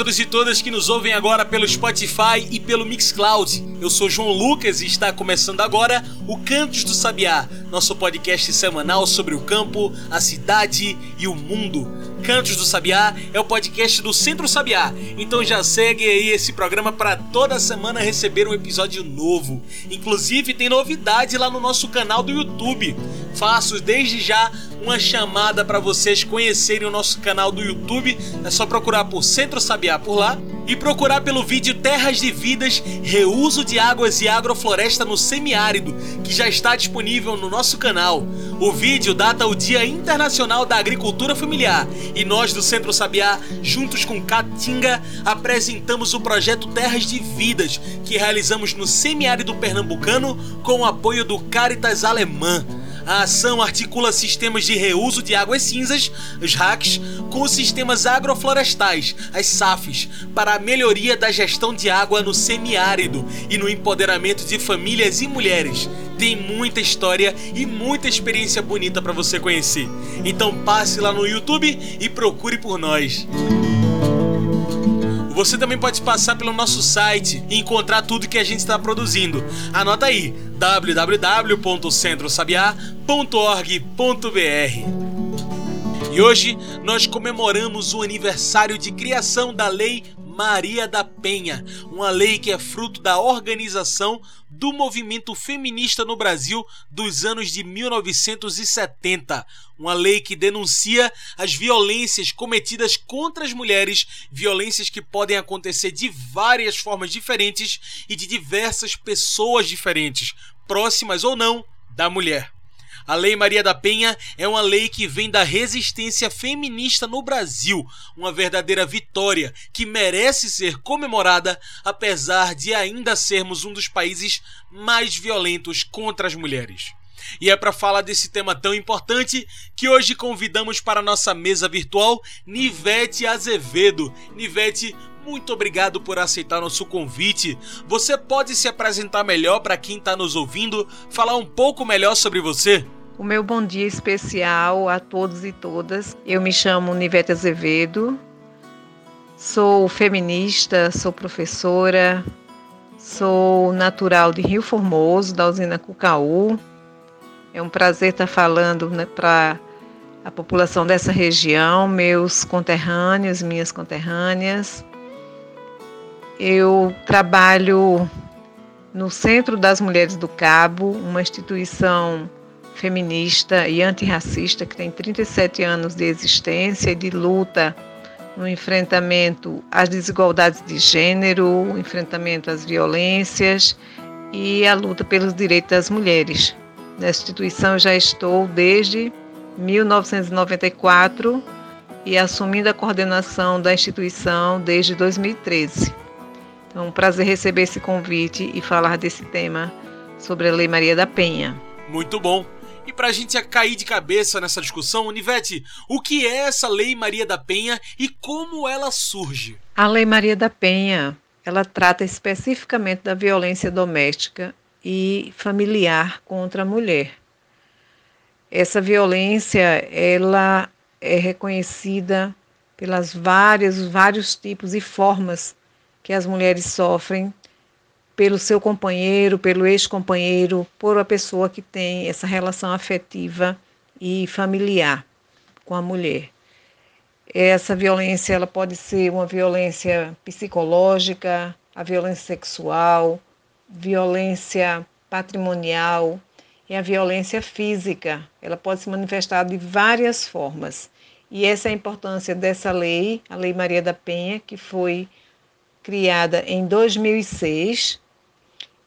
Todos e todas que nos ouvem agora pelo Spotify e pelo Mixcloud. Eu sou João Lucas e está começando agora o Cantos do Sabiá, nosso podcast semanal sobre o campo, a cidade e o mundo. Cantos do Sabiá é o podcast do Centro Sabiá, então já segue aí esse programa para toda semana receber um episódio novo. Inclusive tem novidade lá no nosso canal do YouTube. Faço desde já uma chamada para vocês conhecerem o nosso canal do YouTube. É só procurar por Centro Sabiá por lá e procurar pelo vídeo Terras de Vidas, Reuso de Águas e Agrofloresta no Semiárido, que já está disponível no nosso canal. O vídeo data o Dia Internacional da Agricultura Familiar e nós do Centro Sabiá, juntos com Caatinga, apresentamos o projeto Terras de Vidas, que realizamos no Semiárido Pernambucano com o apoio do Caritas Alemã. A ação articula sistemas de reuso de águas cinzas, os RACs, com os sistemas agroflorestais, as SAFs, para a melhoria da gestão de água no semiárido e no empoderamento de famílias e mulheres. Tem muita história e muita experiência bonita para você conhecer. Então passe lá no YouTube e procure por nós. Você também pode passar pelo nosso site e encontrar tudo que a gente está produzindo. Anota aí: www.centrosabiá.org.br. E hoje nós comemoramos o aniversário de criação da Lei Maria da Penha, uma lei que é fruto da organização do movimento feminista no Brasil dos anos de 1970. Uma lei que denuncia as violências cometidas contra as mulheres, violências que podem acontecer de várias formas diferentes e de diversas pessoas diferentes, próximas ou não da mulher. A Lei Maria da Penha é uma lei que vem da resistência feminista no Brasil, uma verdadeira vitória que merece ser comemorada, apesar de ainda sermos um dos países mais violentos contra as mulheres. E é para falar desse tema tão importante que hoje convidamos para nossa mesa virtual Nivete Azevedo. Nivete, muito obrigado por aceitar nosso convite. Você pode se apresentar melhor para quem está nos ouvindo, falar um pouco melhor sobre você? O meu bom dia especial a todos e todas. Eu me chamo Nivete Azevedo, sou feminista, sou professora, sou natural de Rio Formoso, da usina Cucaú. É um prazer estar falando né, para a população dessa região, meus conterrâneos, minhas conterrâneas. Eu trabalho no Centro das Mulheres do Cabo, uma instituição feminista e antirracista que tem 37 anos de existência e de luta no enfrentamento às desigualdades de gênero, enfrentamento às violências e a luta pelos direitos das mulheres. Nessa instituição já estou desde 1994 e assumindo a coordenação da instituição desde 2013. Então, é um prazer receber esse convite e falar desse tema sobre a Lei Maria da Penha. Muito bom. E para a gente cair de cabeça nessa discussão, Univete, o que é essa Lei Maria da Penha e como ela surge? A Lei Maria da Penha, ela trata especificamente da violência doméstica e familiar contra a mulher. Essa violência, ela é reconhecida pelas várias, vários tipos e formas que as mulheres sofrem pelo seu companheiro, pelo ex-companheiro, por uma pessoa que tem essa relação afetiva e familiar com a mulher. Essa violência ela pode ser uma violência psicológica, a violência sexual, violência patrimonial e a violência física. Ela pode se manifestar de várias formas. E essa é a importância dessa lei, a Lei Maria da Penha, que foi criada em 2006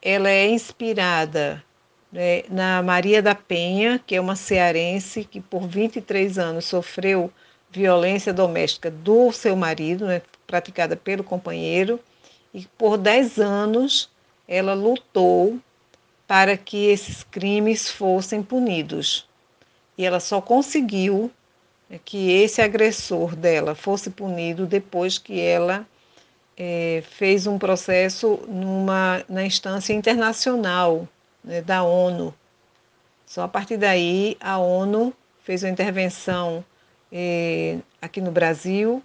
ela é inspirada né, na Maria da Penha, que é uma cearense que por 23 anos sofreu violência doméstica do seu marido, né, praticada pelo companheiro, e por 10 anos ela lutou para que esses crimes fossem punidos. E ela só conseguiu é que esse agressor dela fosse punido depois que ela é, fez um processo numa, na instância internacional né, da ONU. Só a partir daí a ONU fez uma intervenção é, aqui no Brasil,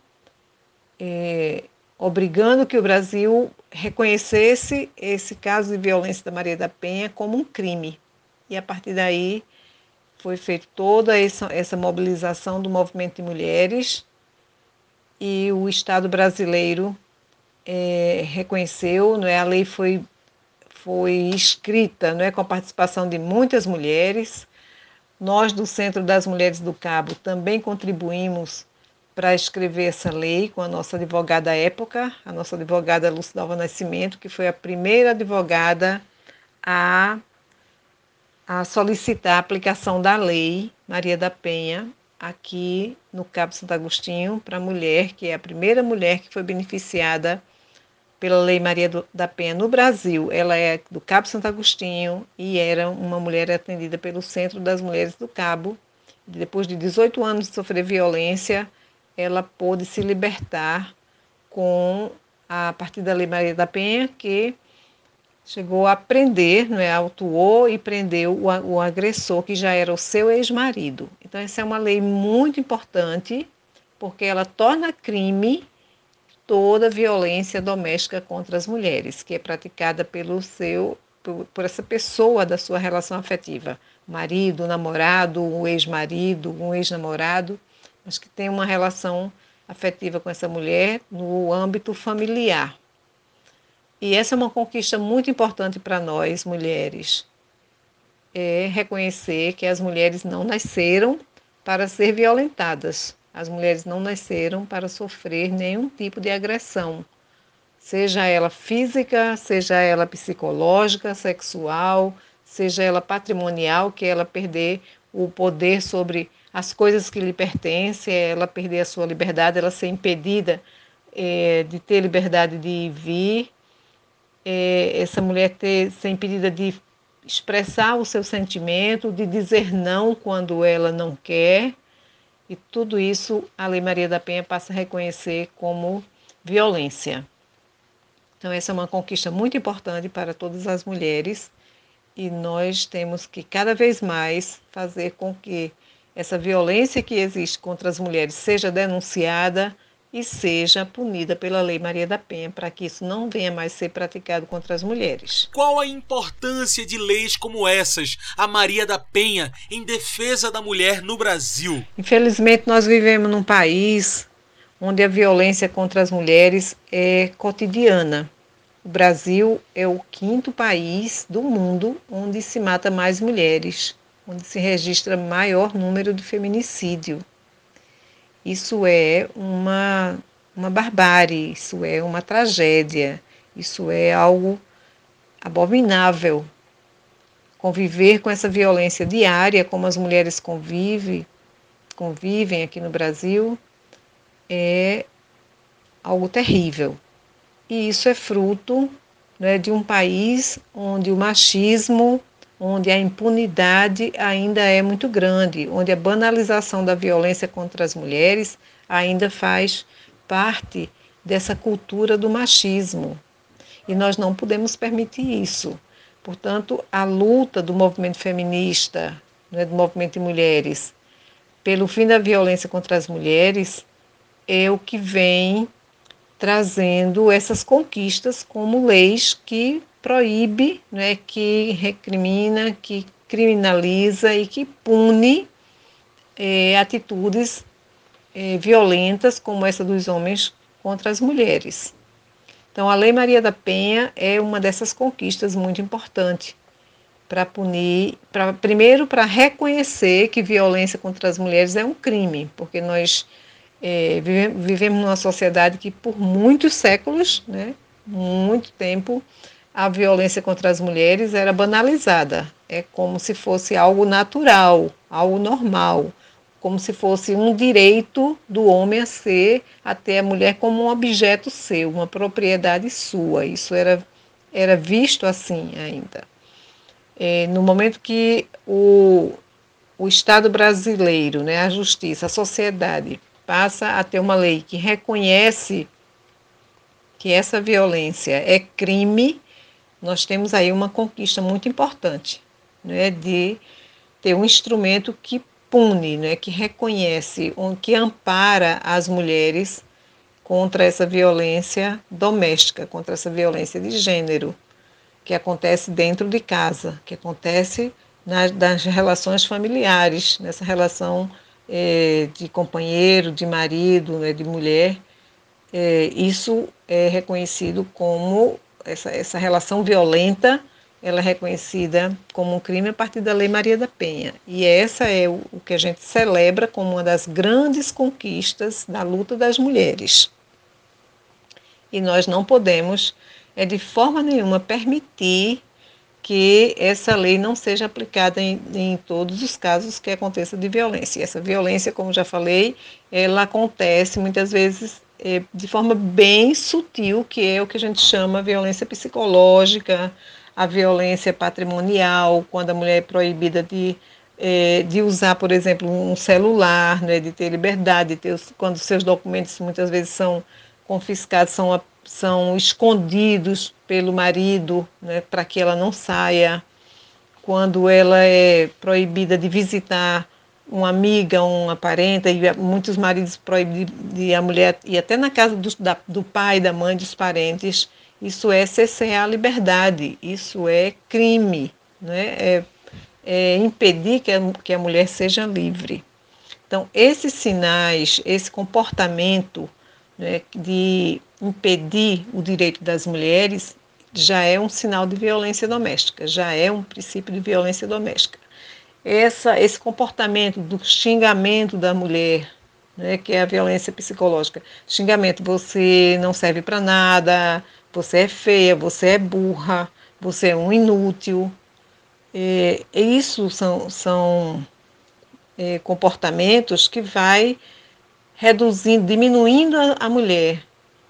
é, obrigando que o Brasil reconhecesse esse caso de violência da Maria da Penha como um crime. E a partir daí foi feita toda essa, essa mobilização do movimento de mulheres e o Estado brasileiro é, reconheceu, não é? a lei foi, foi escrita não é? com a participação de muitas mulheres. Nós, do Centro das Mulheres do Cabo, também contribuímos para escrever essa lei com a nossa advogada à época, a nossa advogada Lucidalva Nascimento, que foi a primeira advogada a a solicitar a aplicação da lei Maria da Penha aqui no Cabo Santo Agostinho para a mulher, que é a primeira mulher que foi beneficiada pela Lei Maria da Penha no Brasil. Ela é do Cabo Santo Agostinho e era uma mulher atendida pelo Centro das Mulheres do Cabo. Depois de 18 anos de sofrer violência, ela pôde se libertar com a partir da Lei Maria da Penha, que chegou a prender, não é, autuou e prendeu o, o agressor que já era o seu ex-marido. Então essa é uma lei muito importante porque ela torna crime toda violência doméstica contra as mulheres que é praticada pelo seu por, por essa pessoa da sua relação afetiva, marido, namorado, um ex-marido, um ex-namorado, mas que tem uma relação afetiva com essa mulher no âmbito familiar. E essa é uma conquista muito importante para nós, mulheres. É reconhecer que as mulheres não nasceram para ser violentadas. As mulheres não nasceram para sofrer nenhum tipo de agressão, seja ela física, seja ela psicológica, sexual, seja ela patrimonial, que ela perder o poder sobre as coisas que lhe pertencem, ela perder a sua liberdade, ela ser impedida é, de ter liberdade de vir é, essa mulher ter, ser impedida de expressar o seu sentimento, de dizer não quando ela não quer. E tudo isso a Lei Maria da Penha passa a reconhecer como violência. Então, essa é uma conquista muito importante para todas as mulheres e nós temos que cada vez mais fazer com que essa violência que existe contra as mulheres seja denunciada, e seja punida pela Lei Maria da Penha, para que isso não venha mais ser praticado contra as mulheres. Qual a importância de leis como essas, a Maria da Penha, em defesa da mulher no Brasil? Infelizmente, nós vivemos num país onde a violência contra as mulheres é cotidiana. O Brasil é o quinto país do mundo onde se mata mais mulheres, onde se registra maior número de feminicídio. Isso é uma, uma barbárie, isso é uma tragédia, isso é algo abominável. Conviver com essa violência diária, como as mulheres convivem, convivem aqui no Brasil, é algo terrível. E isso é fruto né, de um país onde o machismo onde a impunidade ainda é muito grande, onde a banalização da violência contra as mulheres ainda faz parte dessa cultura do machismo. E nós não podemos permitir isso. Portanto, a luta do movimento feminista, né, do movimento de mulheres, pelo fim da violência contra as mulheres, é o que vem trazendo essas conquistas como leis que proíbe, né, que recrimina, que criminaliza e que pune é, atitudes é, violentas como essa dos homens contra as mulheres. Então, a Lei Maria da Penha é uma dessas conquistas muito importante para punir, pra, primeiro para reconhecer que violência contra as mulheres é um crime, porque nós é, vivemos numa sociedade que por muitos séculos, né, muito tempo, a violência contra as mulheres era banalizada. É como se fosse algo natural, algo normal, como se fosse um direito do homem a ser, a ter a mulher como um objeto seu, uma propriedade sua. Isso era, era visto assim ainda. É, no momento que o, o Estado brasileiro, né, a justiça, a sociedade, passa a ter uma lei que reconhece que essa violência é crime, nós temos aí uma conquista muito importante, né, de ter um instrumento que pune, né, que reconhece, que ampara as mulheres contra essa violência doméstica, contra essa violência de gênero, que acontece dentro de casa, que acontece nas, nas relações familiares, nessa relação é, de companheiro, de marido, né, de mulher. É, isso é reconhecido como essa, essa relação violenta, ela é reconhecida como um crime a partir da Lei Maria da Penha. E essa é o, o que a gente celebra como uma das grandes conquistas da luta das mulheres. E nós não podemos, é, de forma nenhuma, permitir que essa lei não seja aplicada em, em, todos os casos que aconteça de violência. E essa violência, como já falei, ela acontece muitas vezes é, de forma bem sutil, que é o que a gente chama violência psicológica, a violência patrimonial, quando a mulher é proibida de, é, de usar, por exemplo, um celular, né, de ter liberdade, de ter, quando seus documentos muitas vezes são confiscados, são, são escondidos pelo marido, né, para que ela não saia, quando ela é proibida de visitar uma amiga, uma parenta, e muitos maridos proíbem de a mulher ir até na casa do, da, do pai, da mãe, dos parentes, isso é cessear a liberdade, isso é crime, né? é, é impedir que a, que a mulher seja livre. Então, esses sinais, esse comportamento né, de impedir o direito das mulheres já é um sinal de violência doméstica, já é um princípio de violência doméstica. Essa, esse comportamento do xingamento da mulher, né, que é a violência psicológica, xingamento, você não serve para nada, você é feia, você é burra, você é um inútil. É, isso são, são é, comportamentos que vai reduzindo, diminuindo a, a mulher,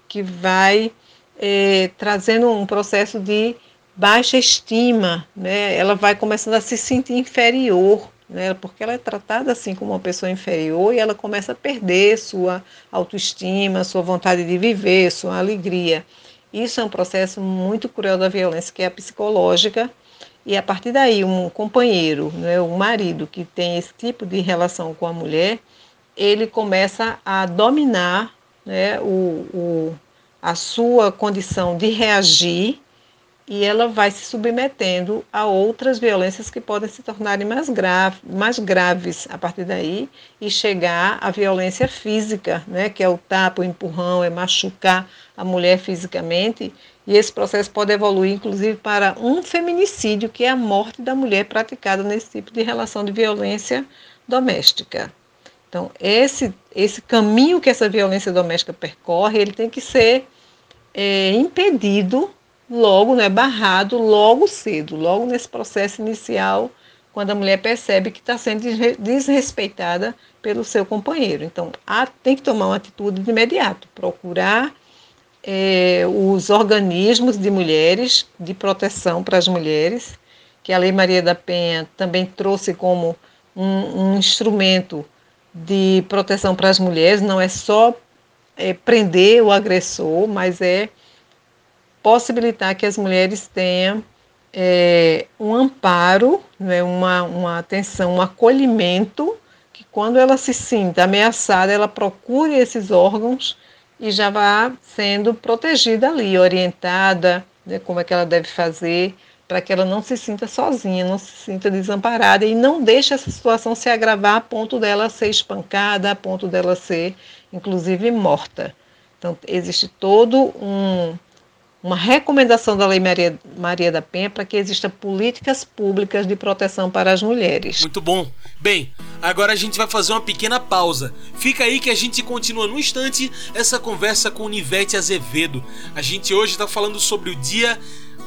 que vai é, trazendo um processo de baixa estima, né? ela vai começando a se sentir inferior, né? porque ela é tratada assim como uma pessoa inferior e ela começa a perder sua autoestima, sua vontade de viver, sua alegria. Isso é um processo muito cruel da violência, que é a psicológica, e a partir daí um companheiro, né, um marido que tem esse tipo de relação com a mulher, ele começa a dominar né, o, o, a sua condição de reagir e ela vai se submetendo a outras violências que podem se tornarem mais, grave, mais graves a partir daí e chegar à violência física, né, que é o tapa, o empurrão, é machucar a mulher fisicamente. E esse processo pode evoluir, inclusive, para um feminicídio, que é a morte da mulher praticada nesse tipo de relação de violência doméstica. Então, esse, esse caminho que essa violência doméstica percorre, ele tem que ser é, impedido logo, né, barrado logo cedo, logo nesse processo inicial, quando a mulher percebe que está sendo desrespeitada pelo seu companheiro. Então, há, tem que tomar uma atitude de imediato, procurar é, os organismos de mulheres, de proteção para as mulheres, que a Lei Maria da Penha também trouxe como um, um instrumento de proteção para as mulheres, não é só é, prender o agressor, mas é possibilitar que as mulheres tenham é, um amparo, né, uma, uma atenção, um acolhimento, que quando ela se sinta ameaçada, ela procure esses órgãos e já vá sendo protegida ali, orientada, né, como é que ela deve fazer, para que ela não se sinta sozinha, não se sinta desamparada e não deixe essa situação se agravar a ponto dela ser espancada, a ponto dela ser, inclusive, morta. Então, existe todo um, uma recomendação da Lei Maria, Maria da Penha para que existam políticas públicas de proteção para as mulheres. Muito bom. Bem, agora a gente vai fazer uma pequena pausa. Fica aí que a gente continua no instante essa conversa com Nivete Azevedo. A gente hoje está falando sobre o dia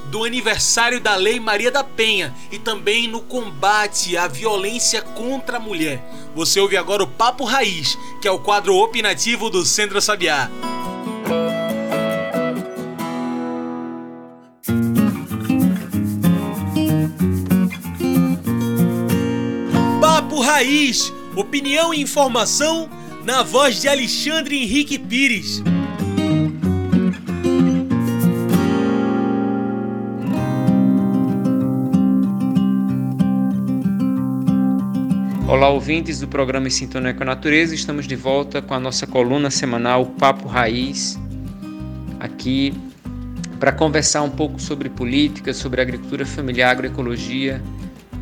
do aniversário da Lei Maria da Penha e também no combate à violência contra a mulher. Você ouve agora o Papo Raiz, que é o quadro opinativo do Centro Sabiá. Raiz, opinião e informação na voz de Alexandre Henrique Pires. Olá, ouvintes do programa Sintonia com a Natureza. Estamos de volta com a nossa coluna semanal Papo Raiz, aqui para conversar um pouco sobre política, sobre agricultura familiar, agroecologia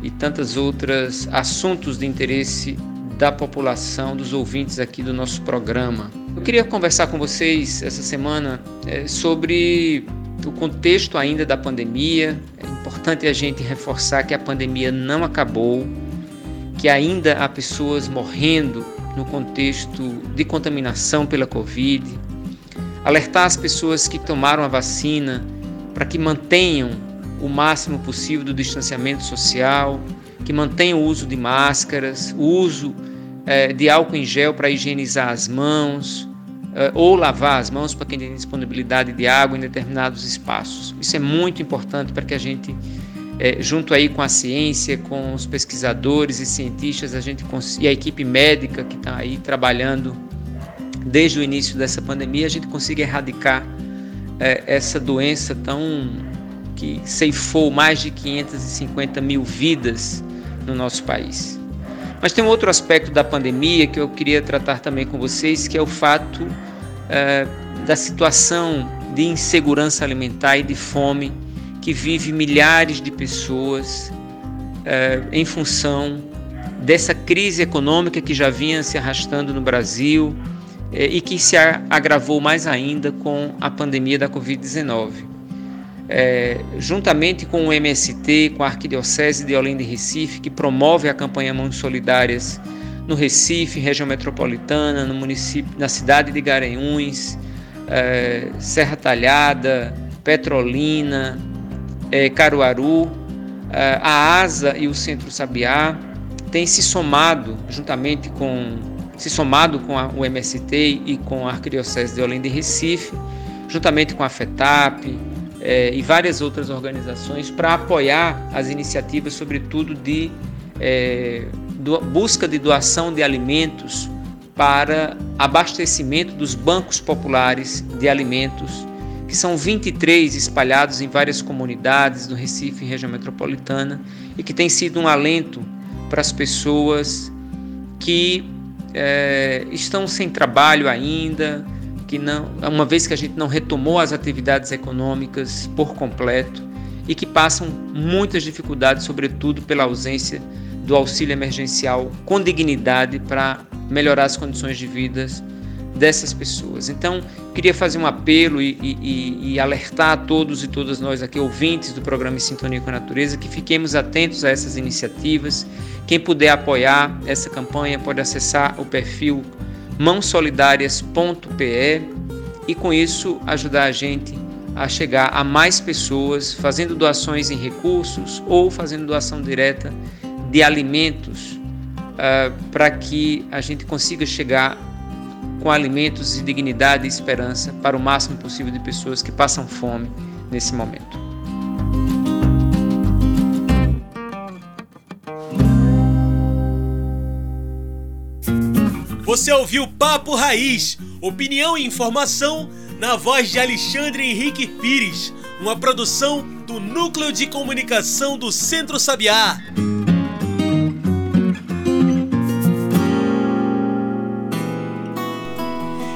e tantos outros assuntos de interesse da população, dos ouvintes aqui do nosso programa. Eu queria conversar com vocês essa semana é, sobre o contexto ainda da pandemia. É importante a gente reforçar que a pandemia não acabou que ainda há pessoas morrendo no contexto de contaminação pela Covid, alertar as pessoas que tomaram a vacina para que mantenham o máximo possível do distanciamento social, que mantenham o uso de máscaras, o uso é, de álcool em gel para higienizar as mãos, é, ou lavar as mãos para quem tem disponibilidade de água em determinados espaços. Isso é muito importante para que a gente é, junto aí com a ciência, com os pesquisadores e cientistas, a gente e a equipe médica que está aí trabalhando desde o início dessa pandemia, a gente consiga erradicar essa doença tão que ceifou mais de 550 mil vidas no nosso país. Mas tem um outro aspecto da pandemia que eu queria tratar também com vocês, que é o fato é, da situação de insegurança alimentar e de fome que vive milhares de pessoas é, em função dessa crise econômica que já vinha se arrastando no Brasil é, e que se agravou mais ainda com a pandemia da Covid-19. É, juntamente com o MST, com a Arquidiocese de Olinda e Recife, que promove a campanha Mãos Solidárias no Recife, região metropolitana, no município, na cidade de Garanhuns, é, Serra Talhada, Petrolina, é, Caruaru, é, a ASA e o Centro Sabiá têm se somado juntamente com se somado com a, o MST e com a Arquidiocese de Olinda e Recife, juntamente com a FETAP é, e várias outras organizações para apoiar as iniciativas, sobretudo de é, do, busca de doação de alimentos para abastecimento dos bancos populares de alimentos que são 23 espalhados em várias comunidades do Recife região metropolitana e que tem sido um alento para as pessoas que é, estão sem trabalho ainda, que não, uma vez que a gente não retomou as atividades econômicas por completo e que passam muitas dificuldades, sobretudo pela ausência do auxílio emergencial com dignidade para melhorar as condições de vida dessas pessoas. Então, queria fazer um apelo e, e, e, alertar a todos e todas nós aqui, ouvintes do programa Sintonia com a Natureza, que fiquemos atentos a essas iniciativas. Quem puder apoiar essa campanha pode acessar o perfil mãosolidarias.pe e com isso ajudar a gente a chegar a mais pessoas fazendo doações em recursos ou fazendo doação direta de alimentos uh, para que a gente consiga chegar com alimentos e dignidade e esperança para o máximo possível de pessoas que passam fome nesse momento. Você ouviu Papo Raiz, opinião e informação na voz de Alexandre Henrique Pires, uma produção do Núcleo de Comunicação do Centro Sabiá.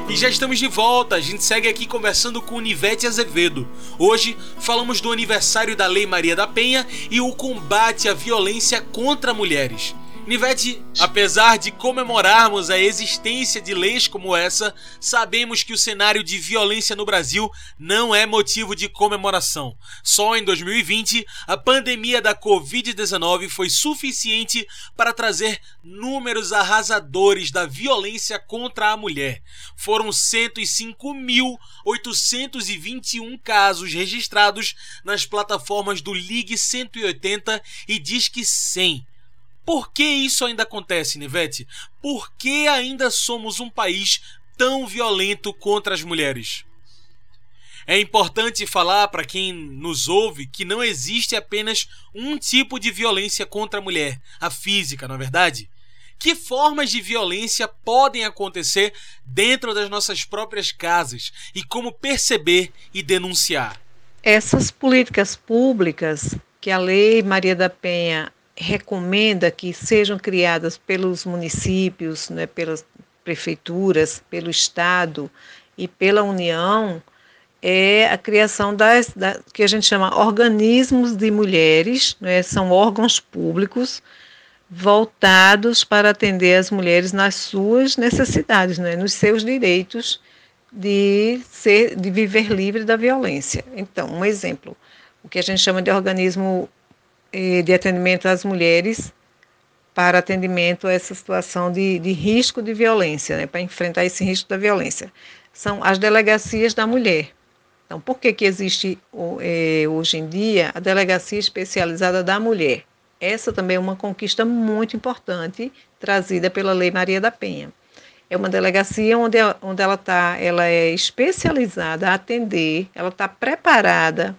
E já estamos de volta, a gente segue aqui conversando com Nivete Azevedo. Hoje falamos do aniversário da Lei Maria da Penha e o combate à violência contra mulheres. Nivete, apesar de comemorarmos a existência de leis como essa, sabemos que o cenário de violência no Brasil não é motivo de comemoração. Só em 2020, a pandemia da Covid-19 foi suficiente para trazer números arrasadores da violência contra a mulher. Foram 105.821 casos registrados nas plataformas do Ligue 180 e Disque 100 por que isso ainda acontece, Nivete? Por que ainda somos um país tão violento contra as mulheres? É importante falar para quem nos ouve que não existe apenas um tipo de violência contra a mulher, a física, na é verdade. Que formas de violência podem acontecer dentro das nossas próprias casas e como perceber e denunciar? Essas políticas públicas que a Lei Maria da Penha recomenda que sejam criadas pelos municípios, né, pelas prefeituras, pelo Estado e pela União, é a criação das, da, que a gente chama organismos de mulheres, né, são órgãos públicos voltados para atender as mulheres nas suas necessidades, né, nos seus direitos de ser, de viver livre da violência. Então, um exemplo, o que a gente chama de organismo de atendimento às mulheres para atendimento a essa situação de, de risco de violência, né, para enfrentar esse risco da violência. São as delegacias da mulher. Então, por que, que existe eh, hoje em dia a delegacia especializada da mulher? Essa também é uma conquista muito importante trazida pela Lei Maria da Penha. É uma delegacia onde, onde ela está, ela é especializada a atender, ela está preparada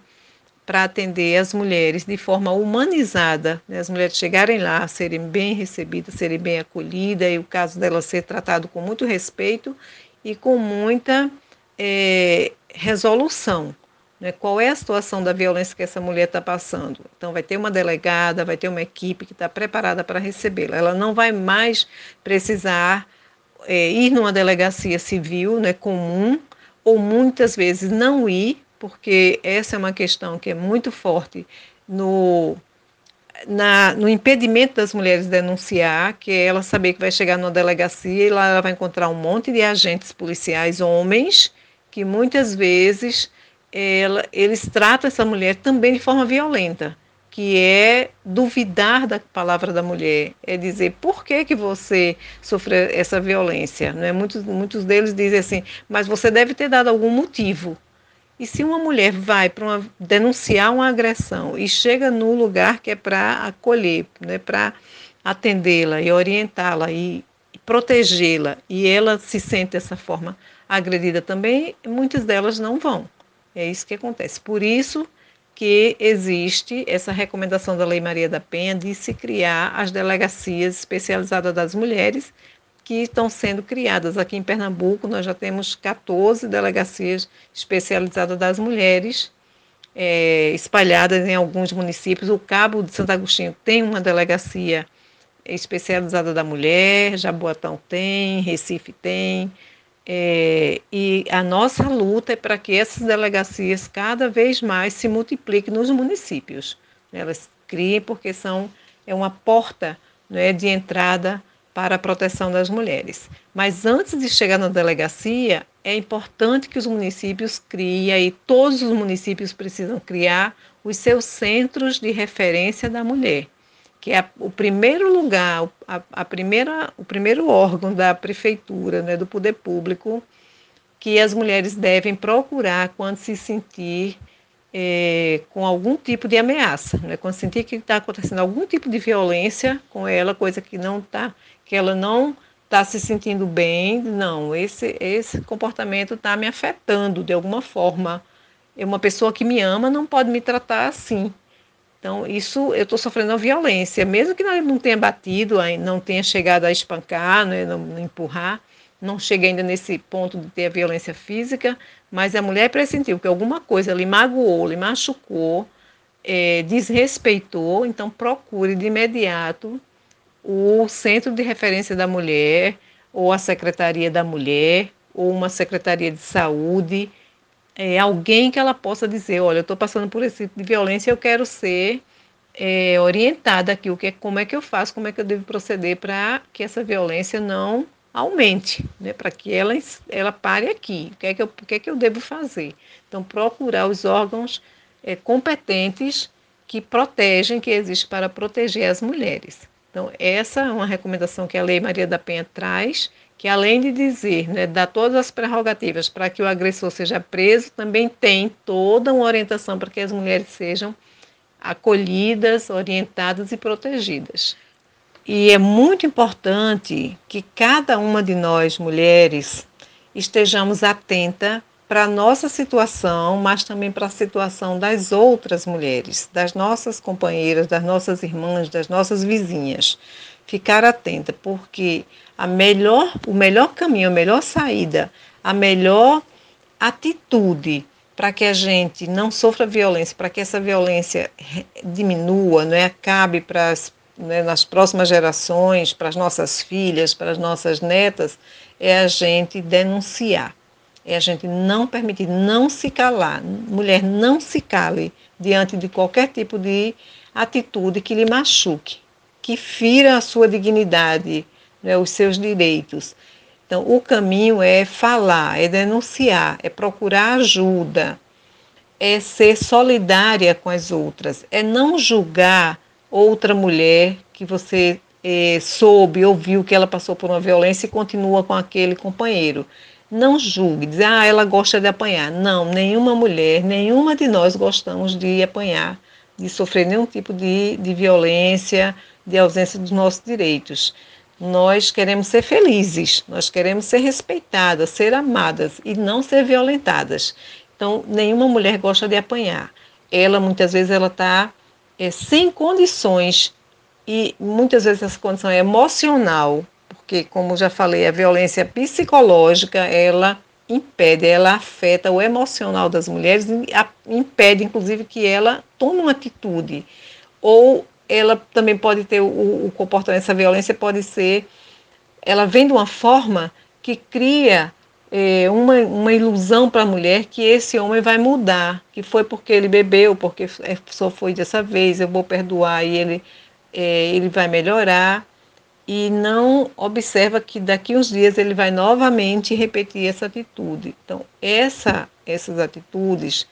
para atender as mulheres de forma humanizada, né? as mulheres chegarem lá, serem bem recebidas, serem bem acolhidas, e o caso dela ser tratado com muito respeito e com muita é, resolução. Né? Qual é a situação da violência que essa mulher está passando? Então, vai ter uma delegada, vai ter uma equipe que está preparada para recebê-la. Ela não vai mais precisar é, ir numa delegacia civil né, comum, ou muitas vezes não ir, porque essa é uma questão que é muito forte no, na, no impedimento das mulheres denunciar, que é ela saber que vai chegar numa delegacia e lá ela vai encontrar um monte de agentes policiais, homens, que muitas vezes ela, eles tratam essa mulher também de forma violenta que é duvidar da palavra da mulher, é dizer por que, que você sofreu essa violência. Não é? muitos, muitos deles dizem assim, mas você deve ter dado algum motivo. E se uma mulher vai para denunciar uma agressão e chega no lugar que é para acolher, né, para atendê-la e orientá-la e protegê-la, e ela se sente dessa forma agredida também, muitas delas não vão. É isso que acontece. Por isso que existe essa recomendação da Lei Maria da Penha de se criar as delegacias especializadas das mulheres, que estão sendo criadas aqui em Pernambuco. Nós já temos 14 delegacias especializadas das mulheres, é, espalhadas em alguns municípios. O Cabo de Santo Agostinho tem uma delegacia especializada da mulher, Jaboatão tem, Recife tem, é, e a nossa luta é para que essas delegacias cada vez mais se multipliquem nos municípios. Elas criem porque são é uma porta né, de entrada para a proteção das mulheres. Mas antes de chegar na delegacia, é importante que os municípios criem, e todos os municípios precisam criar os seus centros de referência da mulher que é o primeiro lugar, a, a, primeira, o primeiro órgão da prefeitura, né, do poder público, que as mulheres devem procurar quando se sentir é, com algum tipo de ameaça, né, quando sentir que está acontecendo algum tipo de violência com ela, coisa que não tá, que ela não está se sentindo bem, não, esse, esse comportamento está me afetando de alguma forma. Uma pessoa que me ama não pode me tratar assim. Então, isso eu estou sofrendo uma violência, mesmo que não tenha batido, não tenha chegado a espancar, né, não, não empurrar, não cheguei ainda nesse ponto de ter a violência física, mas a mulher pressentiu que alguma coisa lhe magoou, lhe machucou, é, desrespeitou, então procure de imediato o Centro de Referência da Mulher, ou a Secretaria da Mulher, ou uma Secretaria de Saúde, é, alguém que ela possa dizer, olha, eu estou passando por esse tipo de violência, eu quero ser é, orientada aqui, o que, como é que eu faço, como é que eu devo proceder para que essa violência não aumente, né, para que ela, ela pare aqui, o que, é que eu, o que é que eu devo fazer. Então, procurar os órgãos é, competentes que protegem, que existem para proteger as mulheres. Então, essa é uma recomendação que a Lei Maria da Penha traz que além de dizer, né, dar todas as prerrogativas para que o agressor seja preso, também tem toda uma orientação para que as mulheres sejam acolhidas, orientadas e protegidas. E é muito importante que cada uma de nós, mulheres, estejamos atenta para a nossa situação, mas também para a situação das outras mulheres, das nossas companheiras, das nossas irmãs, das nossas vizinhas. Ficar atenta, porque a melhor, o melhor caminho, a melhor saída, a melhor atitude para que a gente não sofra violência, para que essa violência diminua, não é, acabe para as, né, nas próximas gerações, para as nossas filhas, para as nossas netas, é a gente denunciar, é a gente não permitir, não se calar. Mulher, não se cale diante de qualquer tipo de atitude que lhe machuque, que fira a sua dignidade, né, os seus direitos. Então, o caminho é falar, é denunciar, é procurar ajuda, é ser solidária com as outras, é não julgar outra mulher que você é, soube, ouviu que ela passou por uma violência e continua com aquele companheiro. Não julgue, dizer, ah, ela gosta de apanhar. Não, nenhuma mulher, nenhuma de nós gostamos de apanhar, de sofrer nenhum tipo de, de violência, de ausência dos nossos direitos. Nós queremos ser felizes, nós queremos ser respeitadas, ser amadas e não ser violentadas. Então, nenhuma mulher gosta de apanhar. Ela, muitas vezes, ela está é, sem condições e muitas vezes essa condição é emocional, porque, como já falei, a violência psicológica, ela impede, ela afeta o emocional das mulheres, impede, inclusive, que ela tome uma atitude. Ou ela também pode ter o, o comportamento, essa violência pode ser, ela vem de uma forma que cria é, uma, uma ilusão para a mulher que esse homem vai mudar, que foi porque ele bebeu, porque só foi dessa vez, eu vou perdoar e ele, é, ele vai melhorar, e não observa que daqui uns dias ele vai novamente repetir essa atitude. Então, essa, essas atitudes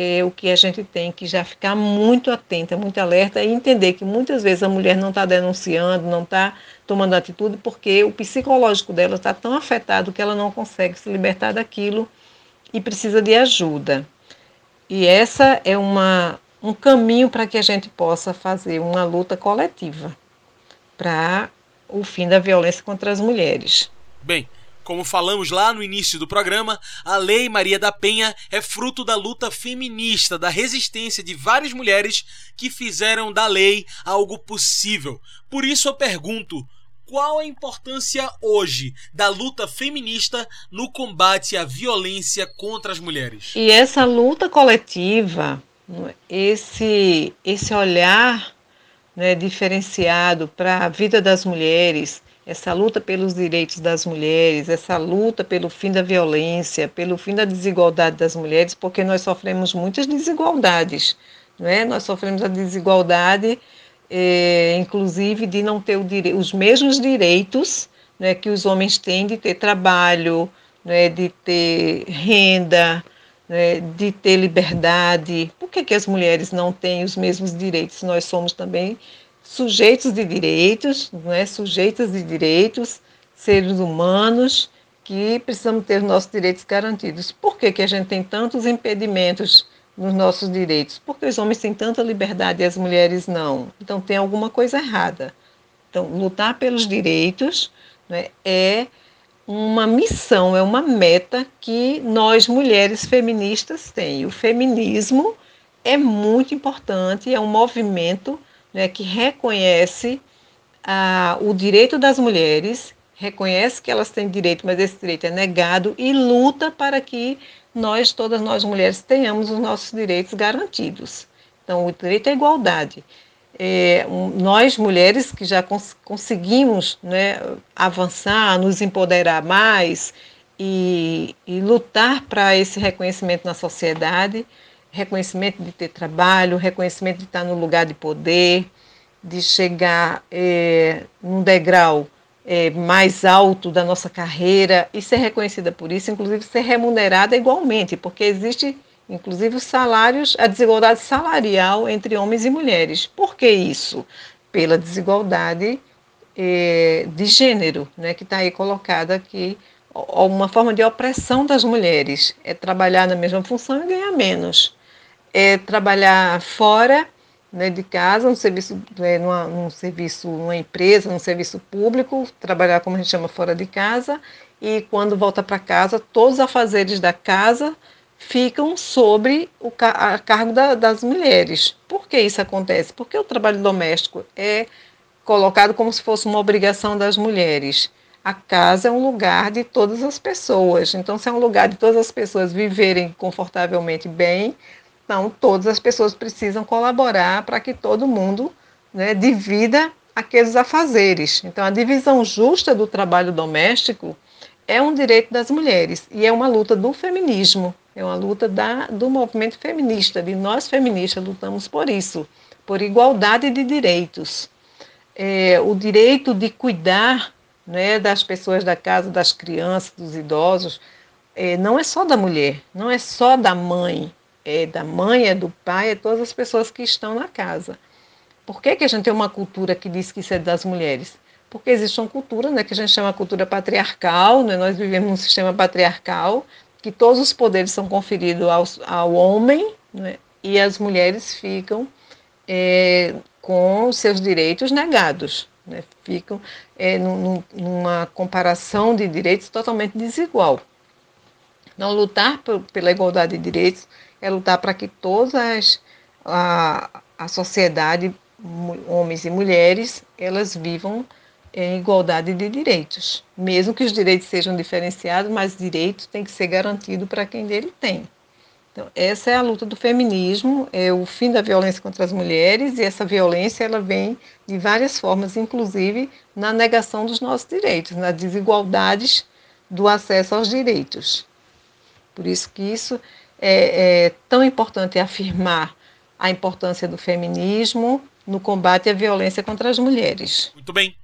é o que a gente tem que já ficar muito atenta, muito alerta e entender que muitas vezes a mulher não está denunciando, não está tomando atitude porque o psicológico dela está tão afetado que ela não consegue se libertar daquilo e precisa de ajuda. E essa é uma, um caminho para que a gente possa fazer uma luta coletiva para o fim da violência contra as mulheres. Bem, como falamos lá no início do programa, a Lei Maria da Penha é fruto da luta feminista, da resistência de várias mulheres que fizeram da lei algo possível. Por isso eu pergunto: qual a importância hoje da luta feminista no combate à violência contra as mulheres? E essa luta coletiva, esse, esse olhar né, diferenciado para a vida das mulheres, essa luta pelos direitos das mulheres, essa luta pelo fim da violência, pelo fim da desigualdade das mulheres, porque nós sofremos muitas desigualdades, não é? Nós sofremos a desigualdade, é, inclusive, de não ter dire os mesmos direitos né, que os homens têm de ter trabalho, né, de ter renda, né, de ter liberdade. Por que, que as mulheres não têm os mesmos direitos? Nós somos também sujeitos de direitos, não é? sujeitos de direitos, seres humanos, que precisamos ter nossos direitos garantidos. Por que, que a gente tem tantos impedimentos nos nossos direitos? Porque os homens têm tanta liberdade e as mulheres não. Então tem alguma coisa errada. Então, lutar pelos direitos né, é uma missão, é uma meta que nós mulheres feministas temos. O feminismo é muito importante, é um movimento né, que reconhece ah, o direito das mulheres, reconhece que elas têm direito, mas esse direito é negado e luta para que nós, todas nós mulheres, tenhamos os nossos direitos garantidos. Então, o direito à igualdade. É, um, nós, mulheres, que já cons conseguimos né, avançar, nos empoderar mais e, e lutar para esse reconhecimento na sociedade, reconhecimento de ter trabalho, reconhecimento de estar no lugar de poder, de chegar é, num degrau é, mais alto da nossa carreira e ser reconhecida por isso, inclusive ser remunerada igualmente, porque existe inclusive os salários, a desigualdade salarial entre homens e mulheres. Por que isso? Pela desigualdade é, de gênero, né, que está aí colocada aqui, uma forma de opressão das mulheres, é trabalhar na mesma função e ganhar menos é trabalhar fora né, de casa, um serviço, é, numa, num serviço, numa empresa, num serviço público, trabalhar como a gente chama fora de casa, e quando volta para casa, todos os afazeres da casa ficam sobre o a cargo da, das mulheres. Por que isso acontece? Porque o trabalho doméstico é colocado como se fosse uma obrigação das mulheres. A casa é um lugar de todas as pessoas. Então, se é um lugar de todas as pessoas viverem confortavelmente bem, então todas as pessoas precisam colaborar para que todo mundo né, divida aqueles afazeres. Então, a divisão justa do trabalho doméstico é um direito das mulheres e é uma luta do feminismo, é uma luta da, do movimento feminista, de nós feministas lutamos por isso, por igualdade de direitos. É, o direito de cuidar né, das pessoas da casa, das crianças, dos idosos, é, não é só da mulher, não é só da mãe, é da mãe, é do pai, é todas as pessoas que estão na casa. Por que, que a gente tem uma cultura que diz que isso é das mulheres? Porque existe uma cultura né, que a gente chama cultura patriarcal, né, nós vivemos num sistema patriarcal, que todos os poderes são conferidos ao, ao homem né, e as mulheres ficam é, com seus direitos negados, né, ficam é, num, numa comparação de direitos totalmente desigual. Então, lutar pela igualdade de direitos é lutar para que todas a, a sociedade homens e mulheres, elas vivam em igualdade de direitos. Mesmo que os direitos sejam diferenciados, mas direito tem que ser garantido para quem dele tem. Então, essa é a luta do feminismo, é o fim da violência contra as mulheres, e essa violência ela vem de várias formas, inclusive na negação dos nossos direitos, nas desigualdades do acesso aos direitos. Por isso que isso é, é tão importante afirmar a importância do feminismo, no combate à violência contra as mulheres. Muito bem.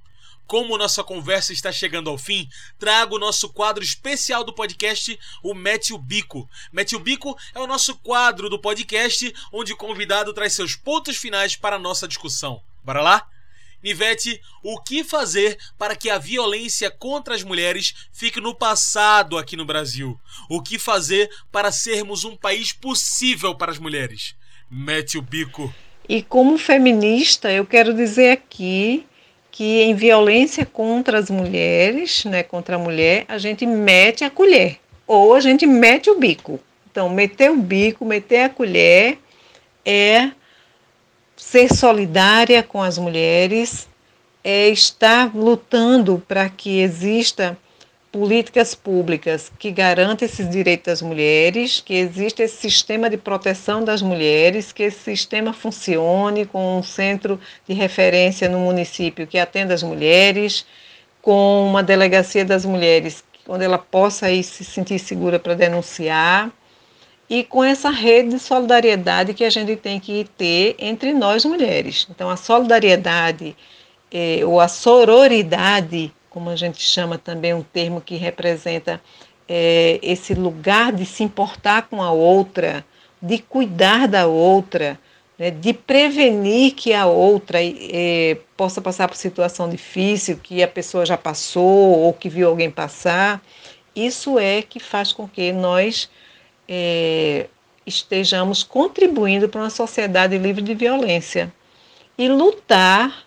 Como nossa conversa está chegando ao fim, trago o nosso quadro especial do podcast, o Mete o Bico. Mete o Bico é o nosso quadro do podcast onde o convidado traz seus pontos finais para a nossa discussão. Bora lá? Nivete, o que fazer para que a violência contra as mulheres fique no passado aqui no Brasil? O que fazer para sermos um país possível para as mulheres? Mete o bico. E como feminista, eu quero dizer aqui que em violência contra as mulheres, né, contra a mulher, a gente mete a colher ou a gente mete o bico. Então, meter o bico, meter a colher é ser solidária com as mulheres, é estar lutando para que exista políticas públicas que garantam esses direitos das mulheres, que exista esse sistema de proteção das mulheres, que esse sistema funcione com um centro de referência no município que atenda as mulheres, com uma delegacia das mulheres onde ela possa ir se sentir segura para denunciar e com essa rede de solidariedade que a gente tem que ter entre nós mulheres. Então, a solidariedade eh, ou a sororidade como a gente chama também um termo que representa é, esse lugar de se importar com a outra, de cuidar da outra, né, de prevenir que a outra é, possa passar por situação difícil, que a pessoa já passou ou que viu alguém passar. Isso é que faz com que nós é, estejamos contribuindo para uma sociedade livre de violência. E lutar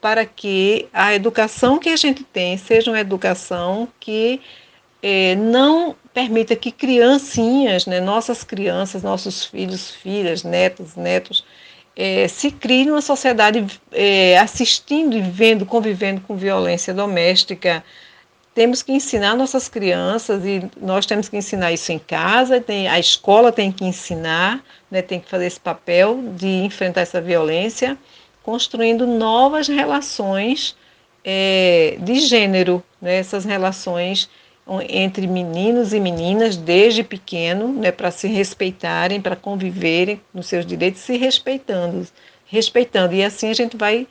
para que a educação que a gente tem seja uma educação que é, não permita que criancinhas, né, nossas crianças, nossos filhos, filhas, netos, netos, é, se criem numa sociedade é, assistindo e vendo, convivendo com violência doméstica. Temos que ensinar nossas crianças e nós temos que ensinar isso em casa, tem, a escola tem que ensinar, né, tem que fazer esse papel de enfrentar essa violência construindo novas relações é, de gênero, né, essas relações entre meninos e meninas desde pequeno, né, para se respeitarem, para conviverem nos seus direitos, se respeitando, respeitando. E assim a gente vai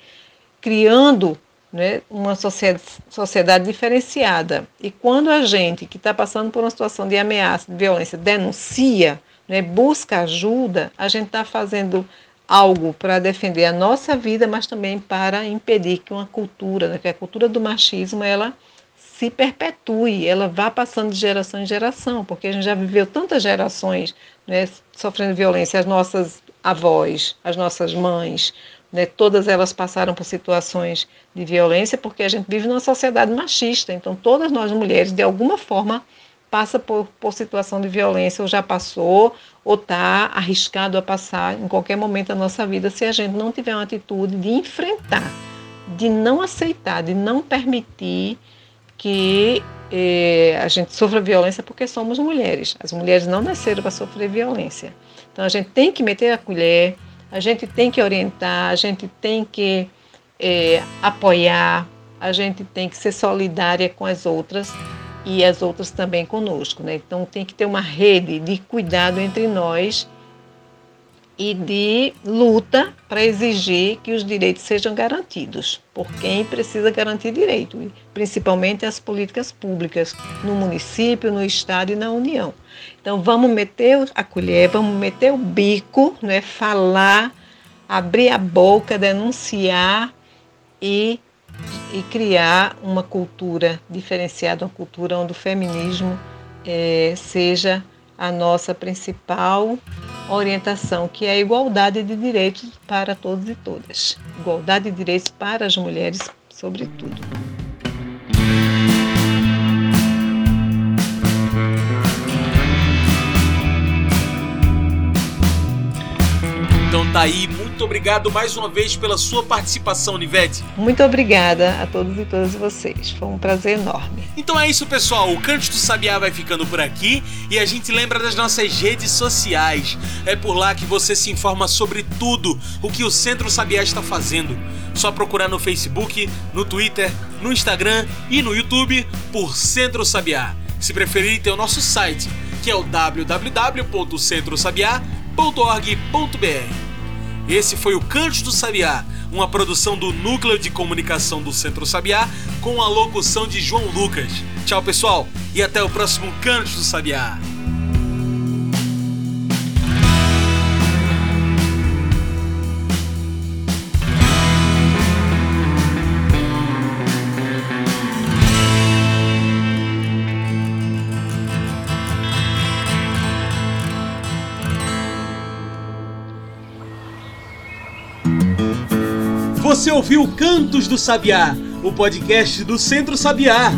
criando né, uma sociedade diferenciada. E quando a gente que está passando por uma situação de ameaça, de violência, denuncia, né, busca ajuda, a gente está fazendo algo para defender a nossa vida, mas também para impedir que uma cultura, né, que a cultura do machismo, ela se perpetue, ela vá passando de geração em geração, porque a gente já viveu tantas gerações né, sofrendo violência, as nossas avós, as nossas mães, né, todas elas passaram por situações de violência, porque a gente vive numa sociedade machista, então todas nós mulheres, de alguma forma, passa por, por situação de violência, ou já passou, ou está arriscado a passar em qualquer momento da nossa vida, se a gente não tiver uma atitude de enfrentar, de não aceitar, de não permitir que eh, a gente sofra violência porque somos mulheres. As mulheres não nasceram para sofrer violência. Então a gente tem que meter a colher, a gente tem que orientar, a gente tem que eh, apoiar, a gente tem que ser solidária com as outras e as outras também conosco. Né? Então tem que ter uma rede de cuidado entre nós e de luta para exigir que os direitos sejam garantidos por quem precisa garantir direito, principalmente as políticas públicas no município, no estado e na União. Então vamos meter a colher, vamos meter o bico, né, falar, abrir a boca, denunciar e, e criar uma cultura diferenciada, uma cultura onde o feminismo é, seja a nossa principal orientação, que é a igualdade de direitos para todos e todas. Igualdade de direitos para as mulheres, sobretudo. Então tá aí, muito obrigado mais uma vez pela sua participação, Nivete. Muito obrigada a todos e todas vocês. Foi um prazer enorme. Então é isso, pessoal. O Canto do Sabiá vai ficando por aqui e a gente lembra das nossas redes sociais. É por lá que você se informa sobre tudo o que o Centro Sabiá está fazendo. Só procurar no Facebook, no Twitter, no Instagram e no YouTube por Centro Sabiá. Se preferir, tem o nosso site, que é o www.centrosabiá.org.br. Esse foi o Cantos do Sabiá, uma produção do Núcleo de Comunicação do Centro Sabiá, com a locução de João Lucas. Tchau, pessoal, e até o próximo Cantos do Sabiá. Você ouviu Cantos do Sabiá, o podcast do Centro Sabiá.